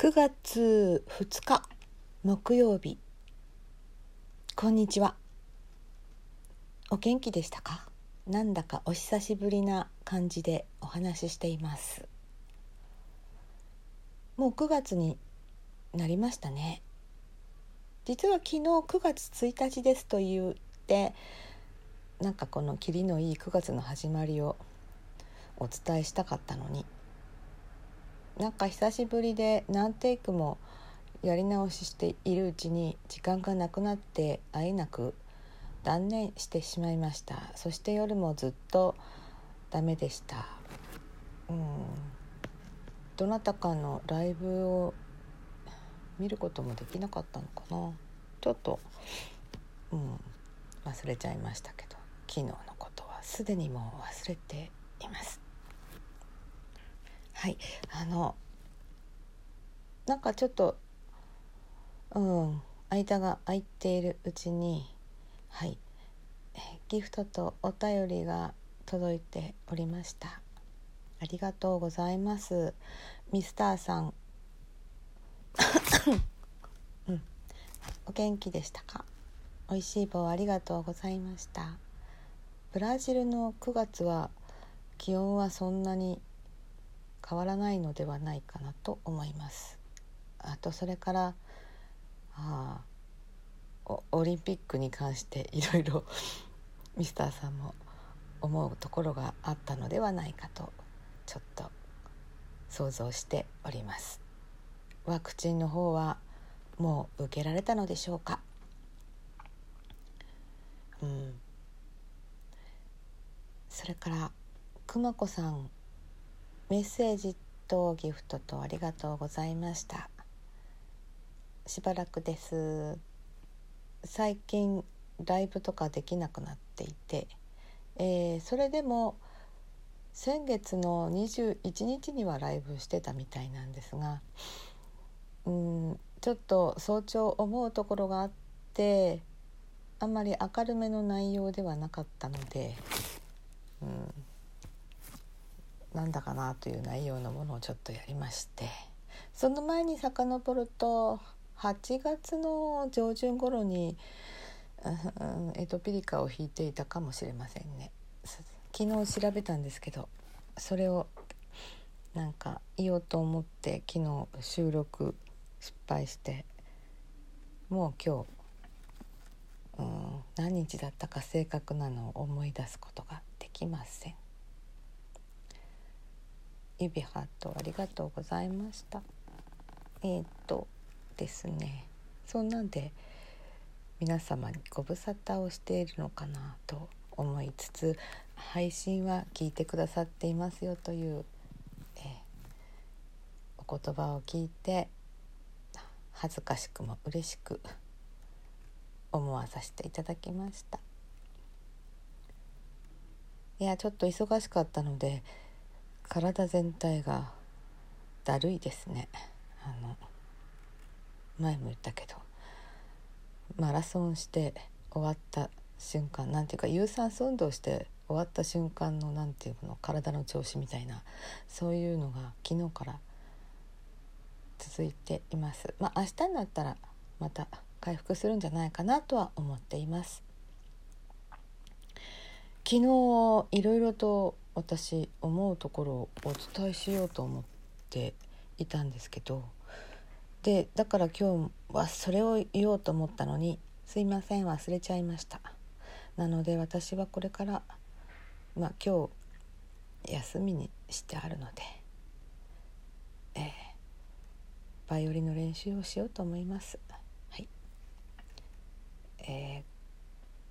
9月2日木曜日。こんにちは。お元気でしたか？なんだかお久しぶりな感じでお話ししています。もう9月になりましたね。実は昨日9月1日ですと言ってなんかこの霧のいい9月の始まりをお伝えしたかったのになんか久しぶりで何テイクもやり直ししているうちに時間がなくなって会えなく断念してしまいました。そして夜もずっとダメでした。うん。どなたかのライブを見ることもできなかったのかな。ちょっとうん。忘れちゃいましたけど昨日のことはすでにもう忘れています。はい。あのなんかちょっとうん間が空いているうちにはい。ギフトとお便りが届いておりました。ありがとうございます。ミスターさん。うん。お元気でしたか？美味しい棒ありがとうございました。ブラジルの9月は気温はそんなに変わらないのではないかなと思います。あとそれからあオリンピックに関して いろいろミスターさんも思うところがあったのではないかとちょっと想像しております。ワクチンの方はもう受けられたのでしょうか？うん。それからくまこさんメッセージとギフトとありがとうございました。しばらくです。最近ライブとかできなくなっていて、えー、それでも先月の21日にはライブしてたみたいなんですがうんちょっと早朝思うところがあってあんまり明るめの内容ではなかったので、うん、なんだかなという内容のものをちょっとやりましてその前に遡ると8月の上旬頃に、うん、エトピリカを弾いていたかもしれませんね昨日調べたんですけどそれをなんか言おうと思って昨日収録失敗してもう今日、うん、何日だったか正確なのを思い出すことができません。指ハートありがとうございました。えっ、とですねそんなんで皆様にご無沙汰をしているのかなと思いつつ配信は聞いてくださっていますよという、えー、お言葉を聞いて恥ずかしくも嬉しく思わさせていただきました。いやちょっと忙しかったので体全体がだるいですね。あの前も言ったけどマラソンして終わった瞬間なんていうか有酸素運動して終わった瞬間のなんていうの体の調子みたいなそういうのが昨日から続いています。まあ明日になったらまた回復するんじゃないかなとは思っています。昨日いろいろと私思うところをお伝えしようと思っていたんですけどでだから今日はそれを言おうと思ったのにすいません忘れちゃいました。なので私はこれからまあ今日休みにしてあるのでえー、バイオリンの練習をしようと思います。はい。えー、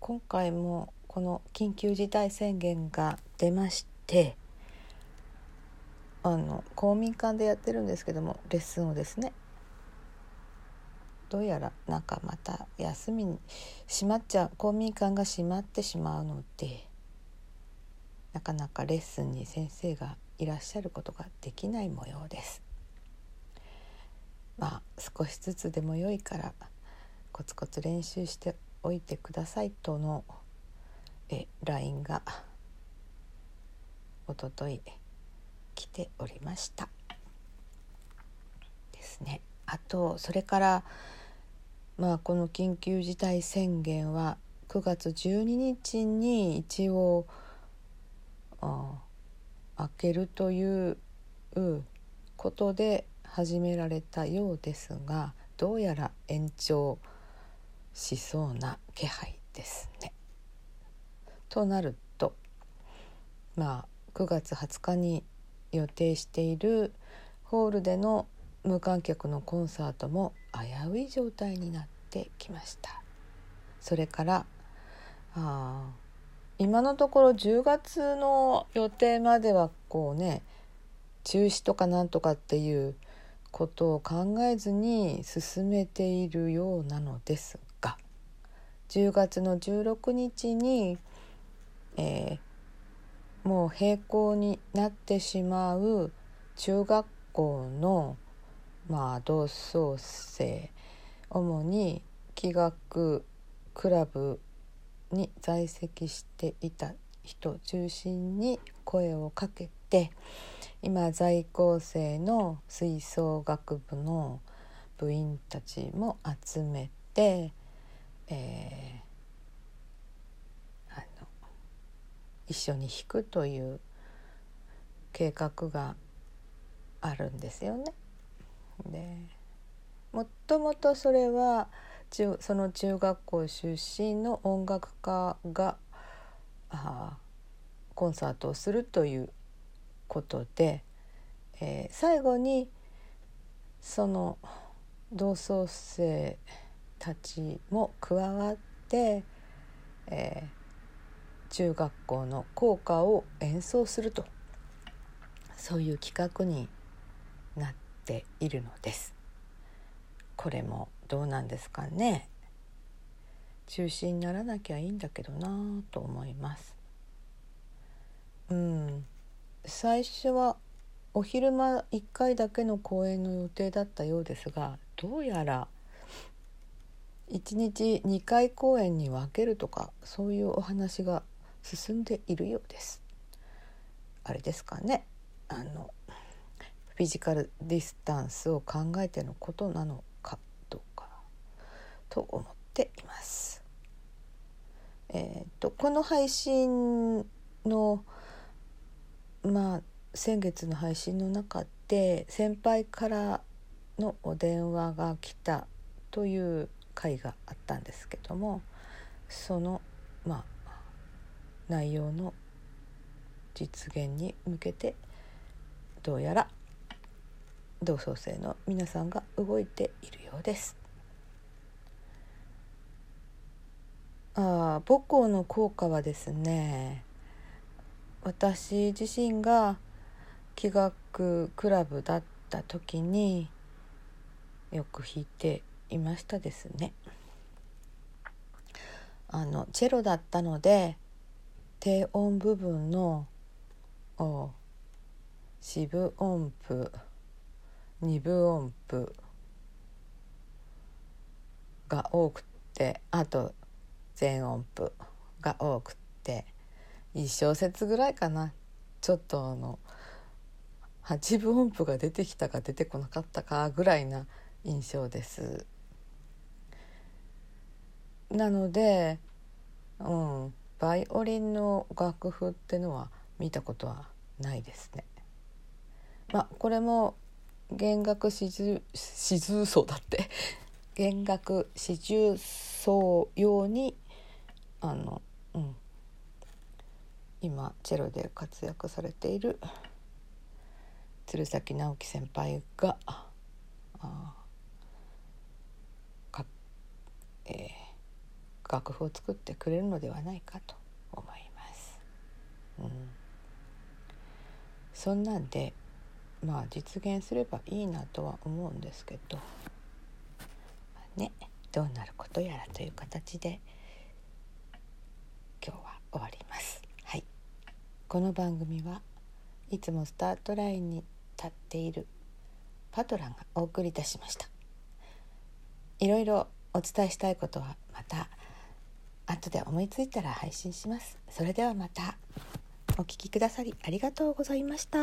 今回もこの緊急事態宣言が出ましてあの公民館でやってるんですけどもレッスンをですねどうやらなんかまた休みに閉まっちゃう公民館が閉まってしまうのでなかなかレッスンに先生がいらっしゃることができない模様です。まあ少しずつでも良いからコツコツ練習しておいてくださいとのえ LINE がおととい来ておりましたですね。あとそれからまあこの緊急事態宣言は9月12日に一応開けるということで始められたようですがどうやら延長しそうな気配ですね。となるとまあ9月20日に予定しているホールでの無観客のコンサートも危うい状態になってきました。それからあ今のところ10月の予定まではこうね中止とかなんとかっていうことを考えずに進めているようなのですが10月の16日に、えー、もう閉校になってしまう中学校のまあ同窓生主に気学クラブに在籍していた人中心に声をかけて今在校生の吹奏楽部の部員たちも集めて、えー、あの一緒に弾くという計画があるんですよね。でもともとそれは中その中学校出身の音楽家があコンサートをするということで、えー、最後にその同窓生たちも加わって、えー、中学校の校歌を演奏すると。そういう企画になっているのです。これもどうなんですかね。中止にならなきゃいいんだけどなと思います。うん。最初はお昼間1回だけの公演の予定だったようですがどうやら1日2回公演に分けるとかそういうお話が進んでいるようです。あれですかねあのフィジカルディスタンスを考えてのことなのかどうかと思っています。えーと、この配信のまあ先月の配信の中で先輩からのお電話が来たという回があったんですけどもそのまあ内容の実現に向けてどうやら同窓生の皆さんが動いているようです。あ母校の効果はですね私自身が気学クラブだった時によく弾いていましたですね。あのチェロだったので低音部分の四分音符二分音符が多くてあと全音符が多くて1小節ぐらいかなちょっとあの8分音符が出てきたか出てこなかったかぐらいな印象です。なので、うん、バイオリンの楽譜ってのは見たことはないですね。まあこれも弦楽四重四重奏だって 弦楽四重奏用にあの、うん、今チェロで活躍されている鶴崎直樹先輩があか、えー、楽譜を作ってくれるのではないかと思います。うん、そんなんでまあ実現すればいいなとは思うんですけど、まあ、ねどうなることやらという形で今日は終わります。はいこの番組はいつもスタートラインに立っているパトランがお送りいたしましたいろいろお伝えしたいことはまた後で思いついたら配信します。それではまた。お聞きくださりありがとうございました。